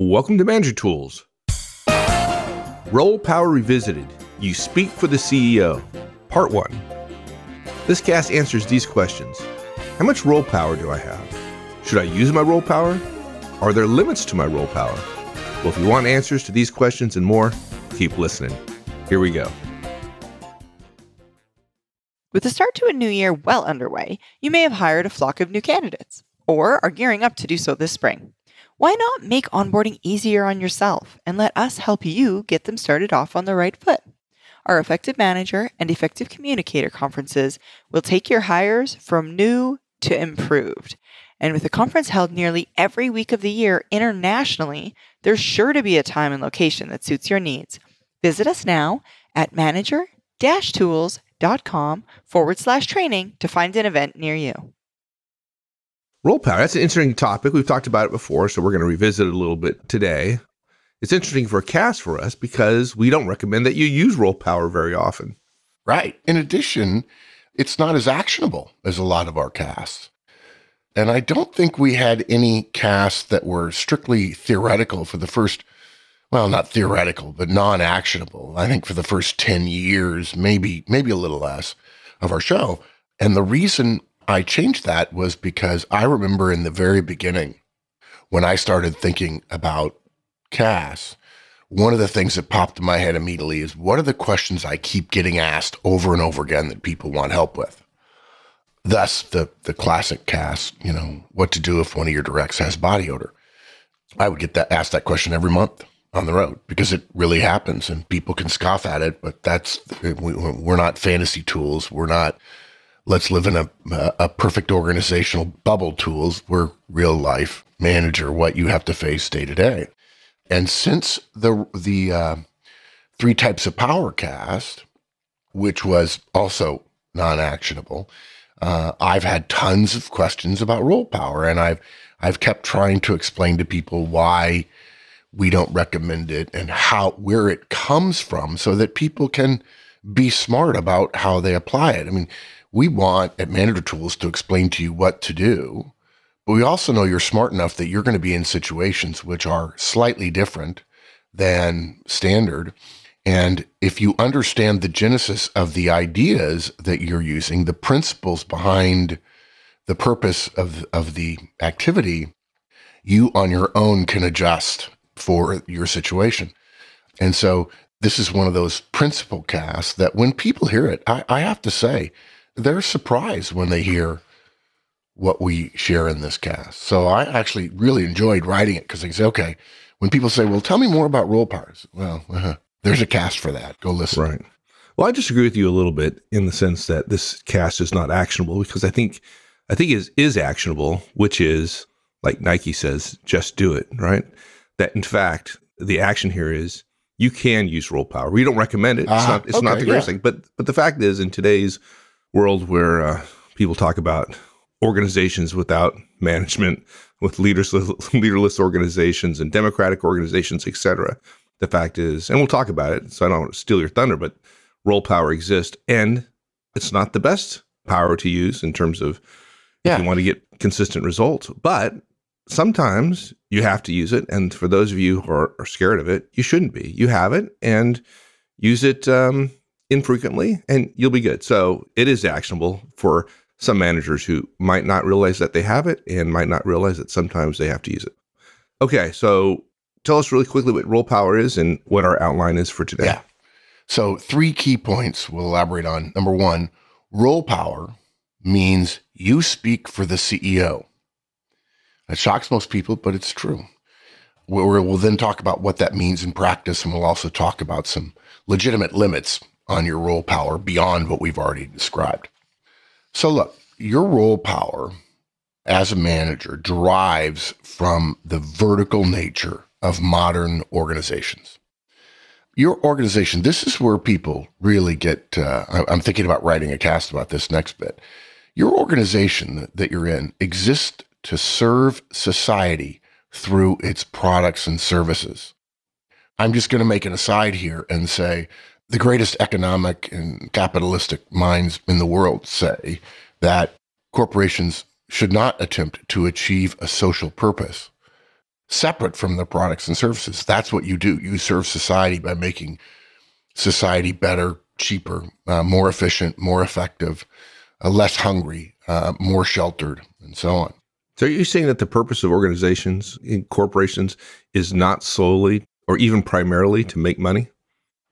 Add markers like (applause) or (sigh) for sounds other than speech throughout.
Welcome to Manager Tools. Role Power Revisited You Speak for the CEO, Part 1. This cast answers these questions How much role power do I have? Should I use my role power? Are there limits to my role power? Well, if you want answers to these questions and more, keep listening. Here we go. With the start to a new year well underway, you may have hired a flock of new candidates, or are gearing up to do so this spring. Why not make onboarding easier on yourself and let us help you get them started off on the right foot? Our Effective Manager and Effective Communicator conferences will take your hires from new to improved. And with a conference held nearly every week of the year internationally, there's sure to be a time and location that suits your needs. Visit us now at manager tools.com forward slash training to find an event near you. Role power, that's an interesting topic. We've talked about it before, so we're going to revisit it a little bit today. It's interesting for a cast for us because we don't recommend that you use role power very often. Right. In addition, it's not as actionable as a lot of our casts. And I don't think we had any casts that were strictly theoretical for the first, well, not theoretical, but non actionable. I think for the first 10 years, maybe, maybe a little less of our show. And the reason I changed that was because I remember in the very beginning when I started thinking about Cass, one of the things that popped in my head immediately is what are the questions I keep getting asked over and over again that people want help with? Thus, the the classic Cass, you know, what to do if one of your directs has body odor. I would get that asked that question every month on the road because it really happens, and people can scoff at it, but that's we, we're not fantasy tools. We're not let's live in a, a perfect organizational bubble tools. We're real life manager, what you have to face day to day. And since the the uh, three types of power cast, which was also non actionable, uh, I've had tons of questions about role power, and I've I've kept trying to explain to people why we don't recommend it and how where it comes from, so that people can be smart about how they apply it. I mean, we want at Manager Tools to explain to you what to do, but we also know you're smart enough that you're going to be in situations which are slightly different than standard. And if you understand the genesis of the ideas that you're using, the principles behind the purpose of, of the activity, you on your own can adjust for your situation. And so this is one of those principle casts that when people hear it, I, I have to say, they're surprised when they hear what we share in this cast. So I actually really enjoyed writing it because I say, okay, when people say, well, tell me more about role powers. Well, uh, there's a cast for that. Go listen. Right. Well, I disagree with you a little bit in the sense that this cast is not actionable because I think I think is is actionable, which is like Nike says, just do it, right? That in fact, the action here is you can use role power. We don't recommend it. It's uh, not it's okay, not the greatest yeah. thing. But but the fact is in today's world where uh, people talk about organizations without management, with leaderless, (laughs) leaderless organizations and democratic organizations, etc. The fact is, and we'll talk about it, so I don't steal your thunder, but role power exists, and it's not the best power to use in terms of yeah. if you want to get consistent results. But sometimes you have to use it, and for those of you who are, are scared of it, you shouldn't be. You have it, and use it um, infrequently and you'll be good. So it is actionable for some managers who might not realize that they have it and might not realize that sometimes they have to use it. Okay, so tell us really quickly what role power is and what our outline is for today. Yeah. So, three key points we'll elaborate on. Number one, role power means you speak for the CEO. It shocks most people, but it's true. We'll, then talk about what that means in practice, and we'll also talk about some legitimate limits on your role power beyond what we've already described. So, look, your role power as a manager derives from the vertical nature of modern organizations. Your organization, this is where people really get. Uh, I'm thinking about writing a cast about this next bit. Your organization that you're in exists to serve society through its products and services. I'm just going to make an aside here and say the greatest economic and capitalistic minds in the world say that corporations should not attempt to achieve a social purpose. separate from the products and services. That's what you do. You serve society by making society better, cheaper, uh, more efficient, more effective, uh, less hungry, uh, more sheltered, and so on. So, are you saying that the purpose of organizations, and corporations, is not solely or even primarily to make money?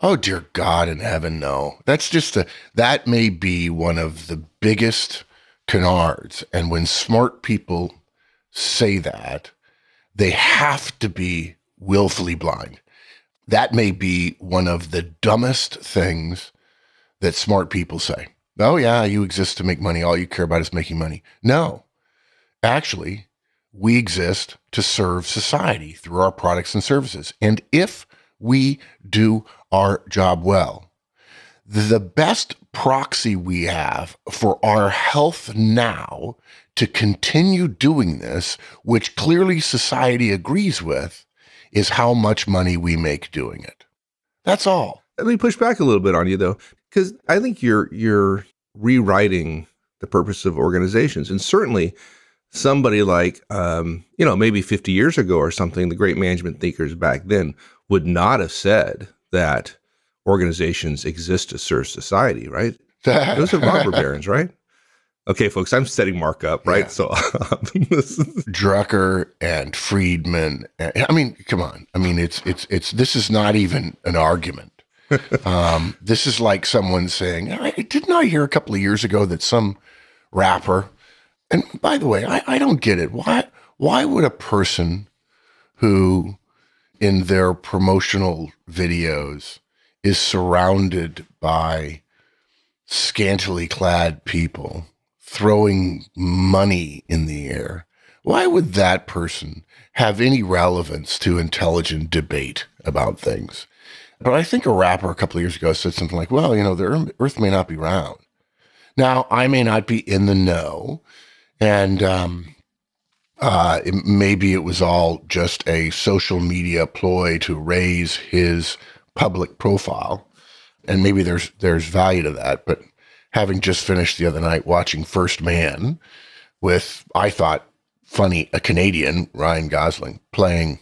Oh dear God in heaven, no. That's just a that may be one of the biggest canards. And when smart people say that, they have to be willfully blind. That may be one of the dumbest things that smart people say. Oh, yeah, you exist to make money. All you care about is making money. No, actually, we exist to serve society through our products and services. And if we do our job well, the best proxy we have for our health now to continue doing this, which clearly society agrees with, is how much money we make doing it. That's all. Let me push back a little bit on you though, because I think you're you're rewriting the purpose of organizations, and certainly somebody like um, you know maybe 50 years ago or something, the great management thinkers back then would not have said that organizations exist to serve society, right? Those are robber (laughs) barons, right? Okay, folks, I'm setting Mark up, right? Yeah. So (laughs) Drucker and Friedman. I mean, come on. I mean, it's it's it's this is not even an argument. (laughs) um, this is like someone saying, "Didn't I hear a couple of years ago that some rapper?" And by the way, I, I don't get it. Why why would a person who in their promotional videos is surrounded by scantily clad people throwing money in the air, why would that person have any relevance to intelligent debate about things? But I think a rapper a couple of years ago said something like, well, you know, the earth may not be round. Now, I may not be in the know, and um, uh, it, maybe it was all just a social media ploy to raise his public profile, and maybe there's there's value to that. But having just finished the other night watching First Man with, I thought, funny, a Canadian, Ryan Gosling, playing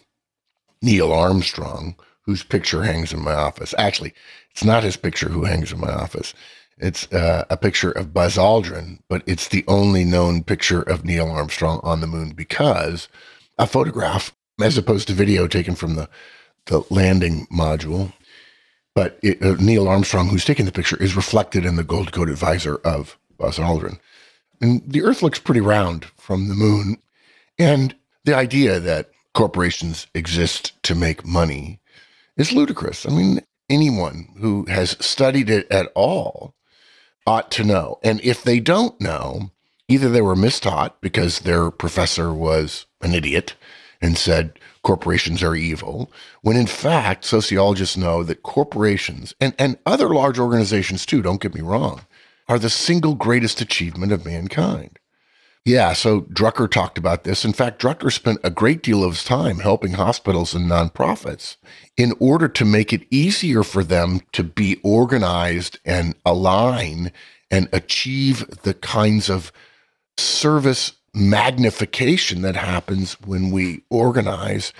Neil Armstrong, whose picture hangs in my office. Actually, it's not his picture who hangs in my office. It's uh, a picture of Buzz Aldrin, but it's the only known picture of Neil Armstrong on the moon because a photograph, as opposed to video taken from the, the landing module, but it, uh, Neil Armstrong, who's taking the picture, is reflected in the gold coated visor of Buzz Aldrin. And the Earth looks pretty round from the moon. And the idea that corporations exist to make money is ludicrous. I mean, anyone who has studied it at all ought to know. And if they don't know, either they were mistaught because their professor was an idiot and said, corporations are evil, when in fact, sociologists know that corporations and, and other large organizations too, don't get me wrong, are the single greatest achievement of mankind. Yeah, so Drucker talked about this. In fact, Drucker spent a great deal of his time helping hospitals and nonprofits in order to make it easier for them to be organized and align and achieve the kinds of service magnification that happens when we organize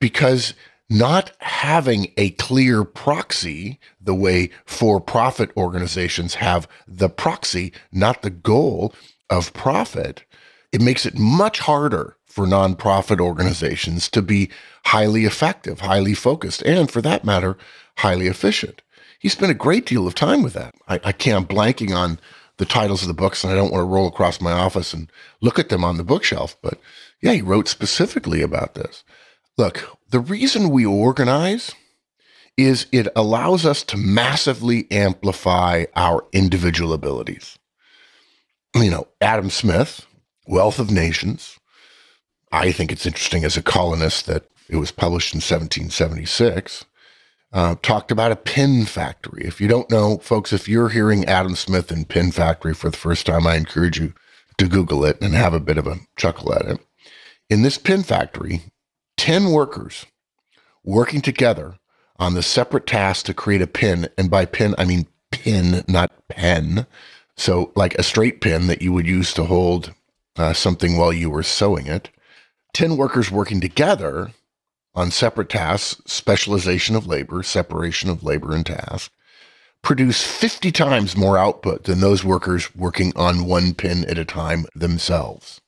because not having a clear proxy, the way for profit organizations have the proxy, not the goal of profit, it makes it much harder for nonprofit organizations to be highly effective, highly focused, and for that matter, highly efficient. He spent a great deal of time with that. I, I can't, blanking on the titles of the books, and I don't want to roll across my office and look at them on the bookshelf. But yeah, he wrote specifically about this. Look, the reason we organize is it allows us to massively amplify our individual abilities. You know, Adam Smith, Wealth of Nations. I think it's interesting as a colonist that it was published in 1776 uh, talked about a pin factory. If you don't know, folks, if you're hearing Adam Smith and Pin Factory for the first time, I encourage you to Google it and have a bit of a chuckle at it. In this pin factory, 10 workers working together on the separate task to create a pin. And by pin, I mean pin, not pen. So, like a straight pin that you would use to hold uh, something while you were sewing it. 10 workers working together on separate tasks, specialization of labor, separation of labor and task, produce 50 times more output than those workers working on one pin at a time themselves.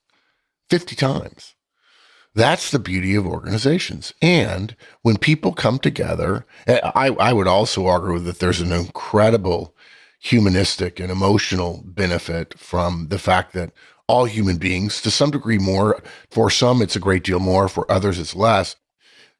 50 times. That's the beauty of organizations. And when people come together, eh, I, I would also argue that there's an incredible humanistic and emotional benefit from the fact that all human beings, to some degree more, for some it's a great deal more, for others it's less,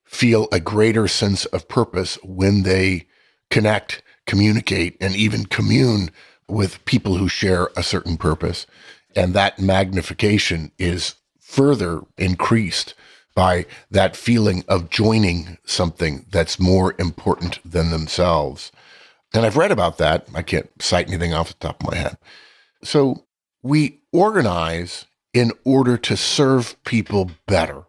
feel a greater sense of purpose when they connect, communicate, and even commune with people who share a certain purpose. And that magnification is further increased by that feeling of joining something that's more important than themselves. And I've read about that. I can't cite anything off the top of my head. So we organize in order to serve people better.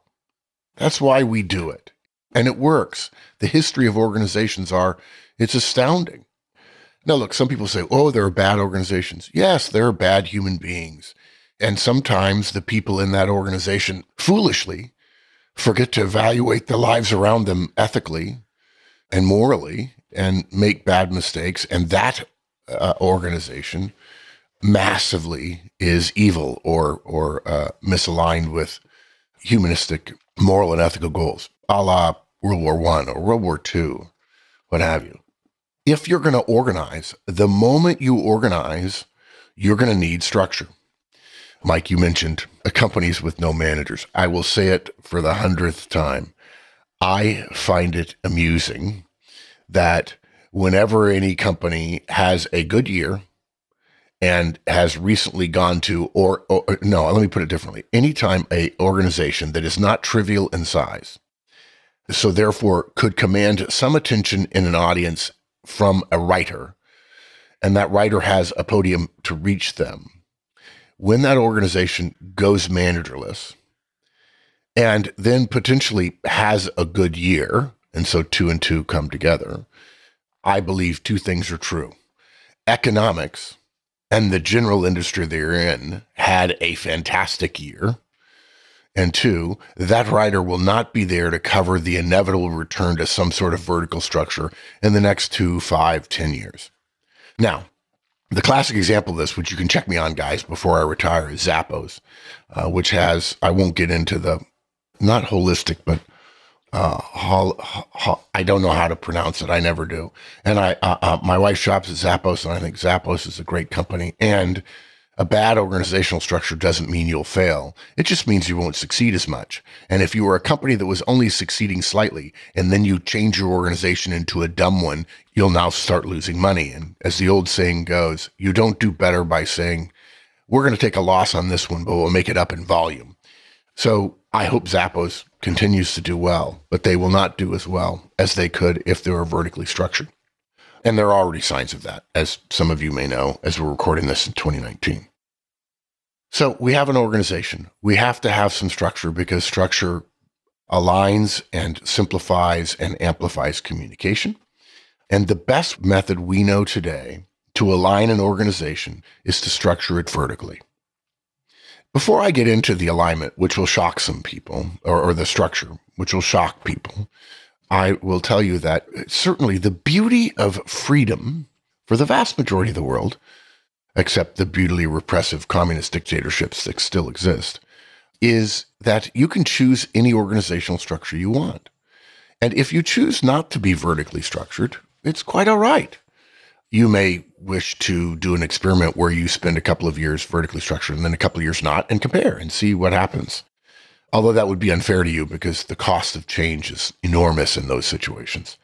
That's why we do it. And it works. The history of organizations are, it's astounding. Now, look, some people say, oh, there are bad organizations. Yes, there are bad human beings. And sometimes the people in that organization foolishly forget to evaluate the lives around them ethically and morally and make bad mistakes. And that uh, organization massively is evil or, or uh, misaligned with humanistic moral and ethical goals, a la World War One or World War Two, what have you. If you're going to organize, the moment you organize, you're going to need structure. Mike, you mentioned companies with no managers. I will say it for the hundredth time. I find it amusing that whenever any company has a good year and has recently gone to or, or, no let me put it differently. Anytime a organization that is not trivial in size so therefore could command some attention in an audience from a writer and that writer has a podium to reach them when that organization goes managerless and then potentially has a good year and so two and two come together i believe two things are true. Economics and the general industry they're in had a fantastic year. And two, that writer will not be there to cover the inevitable return to some sort of vertical structure in the next two, five, ten years. Now, the classic example of this, which you can check me on, guys, before I retire, is Zappos, uh, which has, I won't get into the not holistic, but uh, hol, hol, I don't know how to pronounce it. I never do. And I, uh, uh, my wife shops at Zappos, and I think Zappos is a great company. And a bad organizational structure doesn't mean you'll fail. It just means you won't succeed as much. And if you were a company that was only succeeding slightly, and then you change your organization into a dumb one, you'll now start losing money. And as the old saying goes, you don't do better by saying, we're going to take a loss on this one, but we'll make it up in volume. So I hope Zappos continues to do well, but they will not do as well as they could if they were vertically structured. And there are already signs of that, as some of you may know, as we're recording this in 2019. So we have an organization. We have to have some structure because structure aligns and simplifies and amplifies communication. And the best method we know today to align an organization is to structure it vertically. Before I get into the alignment, which will shock some people, or, or the structure, which will shock people, I will tell you that certainly the beauty of freedom for the vast majority of the world, except the brutally repressive communist dictatorships that still exist, is that you can choose any organizational structure you want. And if you choose not to be vertically structured, it's quite all right you may wish to do an experiment where you spend a couple of years vertically structured and then a couple of years not and compare and see what happens. Although that would be unfair to you because the cost of change is enormous in those situations.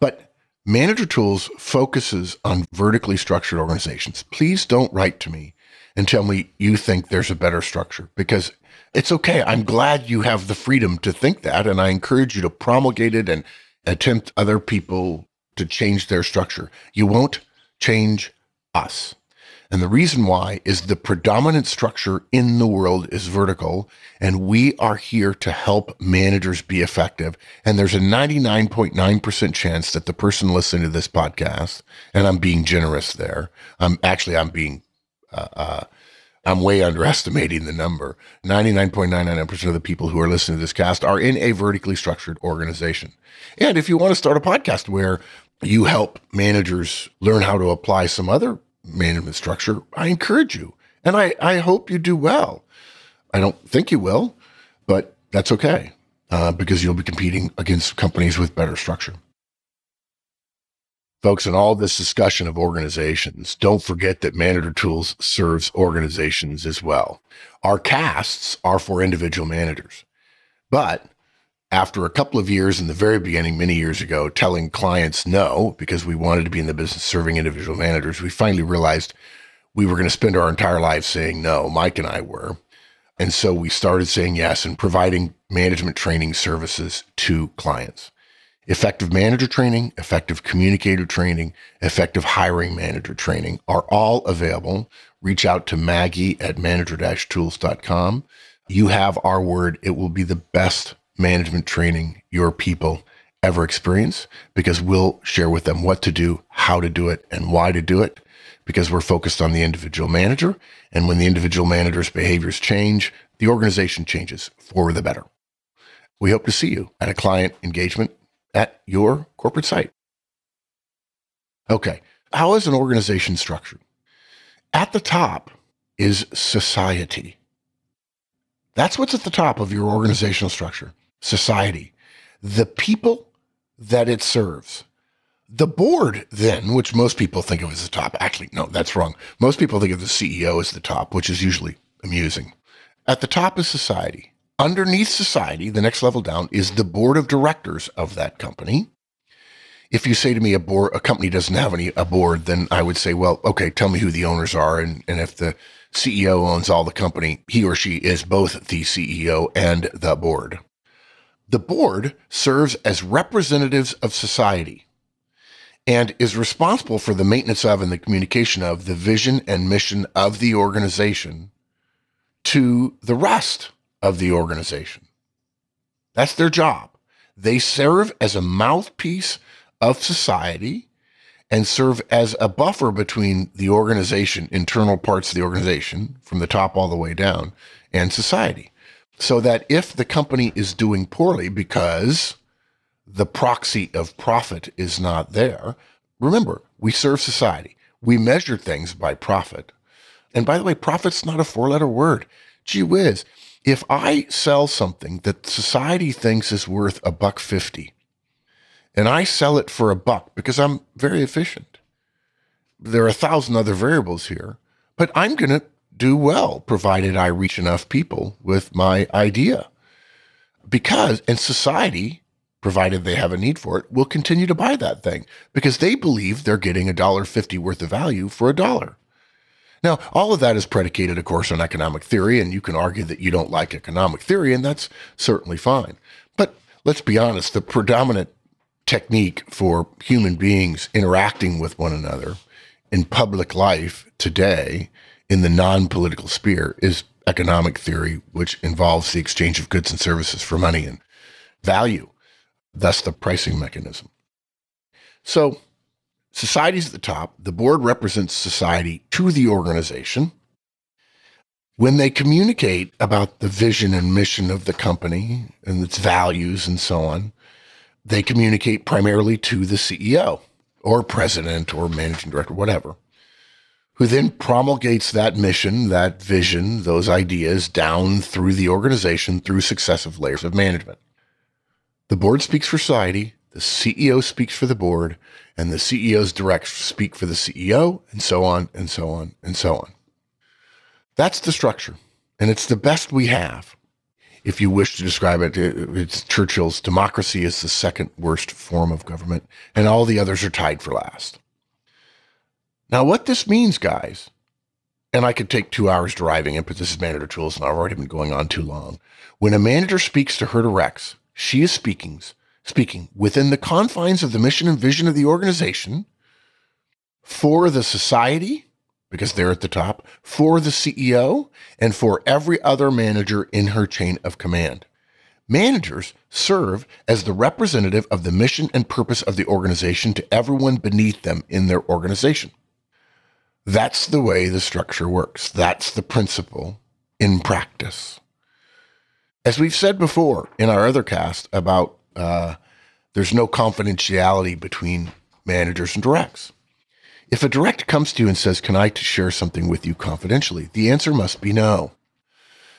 But Manager Tools focuses on vertically structured organizations. Please don't write to me and tell me you think there's a better structure because it's okay. I'm glad you have the freedom to think that. And I encourage you to promulgate it and attempt other people to change their structure. You won't change us. And the reason why is the predominant structure in the world is vertical, and we are here to help managers be effective. And there's a 99.9% chance that the person listening to this podcast, and I'm being generous there, I'm actually, I'm being uh, uh, I'm way underestimating the number. 99.99% of the people who are listening to this cast are in a vertically structured organization. And if you want to start a podcast where you help managers learn how to apply some other management structure, I encourage you. And I, I hope you do well. I don't think you will, but that's okay uh, because you'll be competing against companies with better structure. Folks, in all this discussion of organizations, don't forget that Manager Tools serves organizations as well. Our casts are for individual managers. But after a couple of years in the very beginning, many years ago, telling clients no, because we wanted to be in the business serving individual managers, we finally realized we were going to spend our entire lives saying no. Mike and I were. And so we started saying yes and providing management training services to clients effective manager training, effective communicator training, effective hiring manager training are all available. Reach out to Maggie at manager-tools.com. You have our word. It will be the best management training your people ever experience because we'll share with them what to do, how to do it, and why to do it because we're focused on the individual manager. And when the individual manager's behaviors change, the organization changes for the better. We hope to see you at a client engagement at your corporate site. Okay. How is an organization structured? At the top is society. That's what's at the top of your organizational structure society. The people that it serves. The board, then, which most people think of as the top, actually, no, that's wrong. Most people think of the CEO as the top, which is usually amusing. At the top is society. Underneath society, the next level down is the board of directors of that company. If you say to me a board, a company doesn't have any a board, then I would say, well, okay, tell me who the owners are, and and if the CEO owns all the company, he or she is both the CEO and the board. The board serves as representatives of society and is responsible for the maintenance of and the communication of the vision and mission of the organization to the rest of the organization. That's their job. They serve as a mouthpiece of society and serve as a buffer between the organization, internal parts of the organization, from the top all the way down, and society. So that if the company is doing poorly because the proxy of profit is not there, remember, we serve society. We measure things by profit. And by the way, profit's not a four letter word. Gee whiz if I sell something that society thinks is worth a buck 50 and I sell it for a buck because I'm very efficient, there are a thousand other variables here, but I'm going to do well provided I reach enough people with my idea. Because, in society, provided they have a need for it, will continue to buy that thing because they believe they're getting a dollar fifty worth of value for a dollar. Now, all of that is predicated, of course, on economic theory, and you can argue that you don't like economic theory, and that's certainly fine. But let's be honest, the predominant technique for human beings interacting with one another in public life today in the non political sphere is economic theory, which involves the exchange of goods and services for money and value, thus the pricing mechanism. So, Society's at the top. The board represents society to the organization. When they communicate about the vision and mission of the company and its values and so on, they communicate primarily to the CEO or president or managing director, whatever, who then promulgates that mission, that vision, those ideas down through the organization through successive layers of management. The board speaks for society, the CEO speaks for the board, and the CEO's direct speak for the CEO, and so on and so on and so on. That's the structure, and it's the best we have. If you wish to describe it, it's Churchill's democracy is the second worst form of government, and all the others are tied for last. Now, what this means, guys, and I could take two hours driving it, but this is manager tools, and I've already been going on too long. When a manager speaks to her directs, she is speaking speaking within the confines of the mission and vision of the organization for the society, because they're at the top, for the CEO, and for every other manager in her chain of command. Managers serve as the representative of the mission and purpose of the organization to everyone beneath them in their organization. That's the way the structure works. That's the principle in practice. As we've said before in our other cast about uh, there's no confidentiality between managers and directs. If a direct comes to you and says, Can I share something with you confidentially? The answer must be no.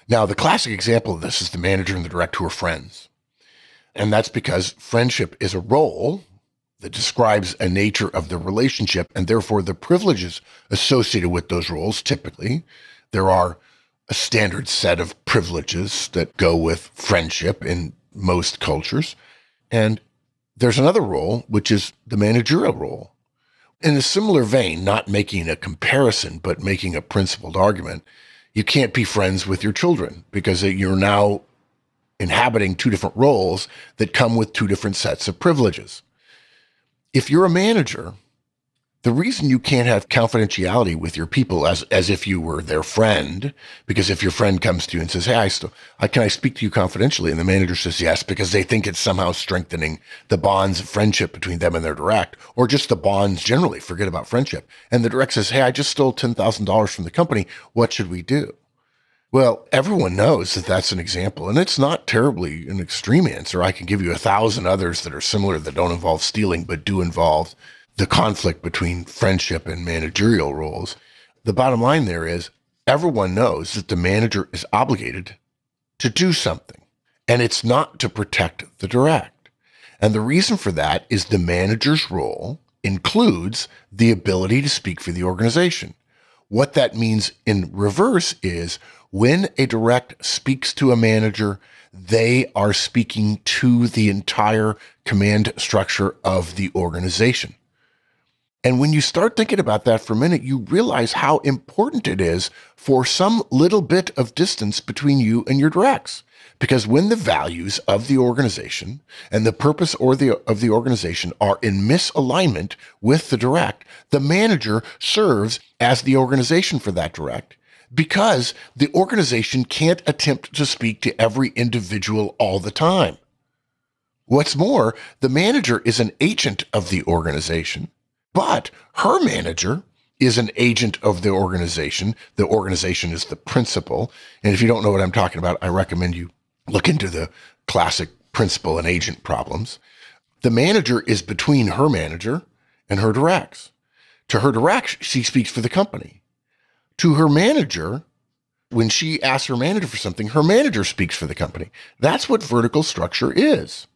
Now, the classic example of this is the manager and the direct who are friends. And that's because friendship is a role that describes a nature of the relationship and therefore the privileges associated with those roles. Typically, there are a standard set of privileges that go with friendship in most cultures. And there's another role, which is the managerial role. In a similar vein, not making a comparison, but making a principled argument, you can't be friends with your children because you're now inhabiting two different roles that come with two different sets of privileges. If you're a manager, the reason you can't have confidentiality with your people as as if you were their friend, because if your friend comes to you and says, "Hey, I still, I, can I speak to you confidentially?" and the manager says yes, because they think it's somehow strengthening the bonds of friendship between them and their direct, or just the bonds generally. Forget about friendship. And the direct says, "Hey, I just stole ten thousand dollars from the company. What should we do?" Well, everyone knows that that's an example, and it's not terribly an extreme answer. I can give you a thousand others that are similar that don't involve stealing, but do involve the conflict between friendship and managerial roles. The bottom line there is everyone knows that the manager is obligated to do something, and it's not to protect the direct. And the reason for that is the manager's role includes the ability to speak for the organization. What that means in reverse is when a direct speaks to a manager, they are speaking to the entire command structure of the organization. And when you start thinking about that for a minute, you realize how important it is for some little bit of distance between you and your directs. Because when the values of the organization and the purpose or the, of the organization are in misalignment with the direct, the manager serves as the organization for that direct because the organization can't attempt to speak to every individual all the time. What's more, the manager is an agent of the organization but her manager is an agent of the organization. The organization is the principal. And if you don't know what I'm talking about, I recommend you look into the classic principal and agent problems. The manager is between her manager and her directs. To her direct, she speaks for the company. To her manager, when she asks her manager for something, her manager speaks for the company. That's what vertical structure is.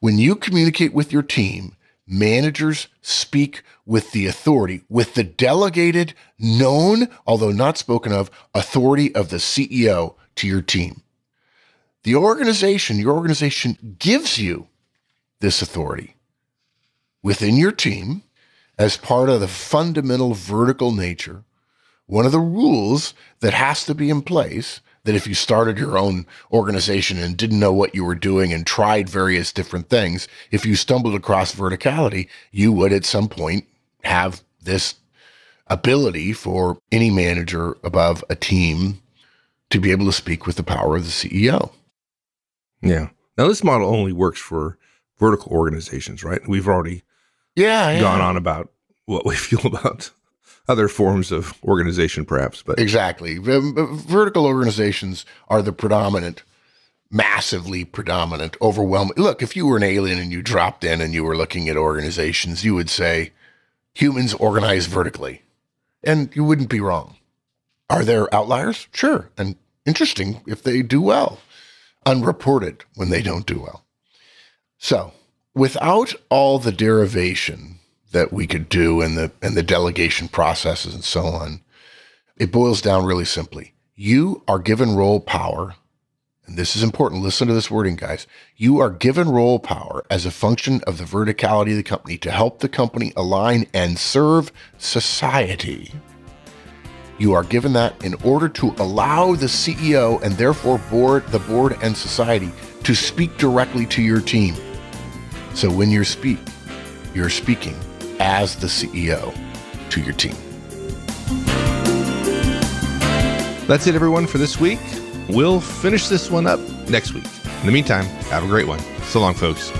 When you communicate with your team, managers speak with the authority, with the delegated, known, although not spoken of, authority of the CEO to your team. The organization, your organization gives you this authority within your team as part of the fundamental vertical nature. One of the rules that has to be in place that if you started your own organization and didn't know what you were doing and tried various different things, if you stumbled across verticality, you would at some point have this ability for any manager above a team to be able to speak with the power of the CEO. Yeah. Now this model only works for vertical organizations, right? We've already yeah, yeah. gone on about what we (laughs) feel about other forms of organization, perhaps. But exactly, vertical organizations are the predominant, massively predominant, overwhelming. Look, if you were an alien and you dropped in and you were looking at organizations, you would say humans organize vertically, and you wouldn't be wrong. Are there outliers? Sure, and interesting if they do well. Unreported when they don't do well. So, without all the derivation that we could do and the and the delegation processes and so on. It boils down really simply. You are given role power, and this is important. Listen to this wording, guys. You are given role power as a function of the verticality of the company to help the company align and serve society. You are given that in order to allow the CEO and therefore board, the board and society to speak directly to your team. So when you speak, you're speaking as the CEO to your team. That's it, everyone, for this week. We'll finish this one up next week. In the meantime, have a great one. So long, folks.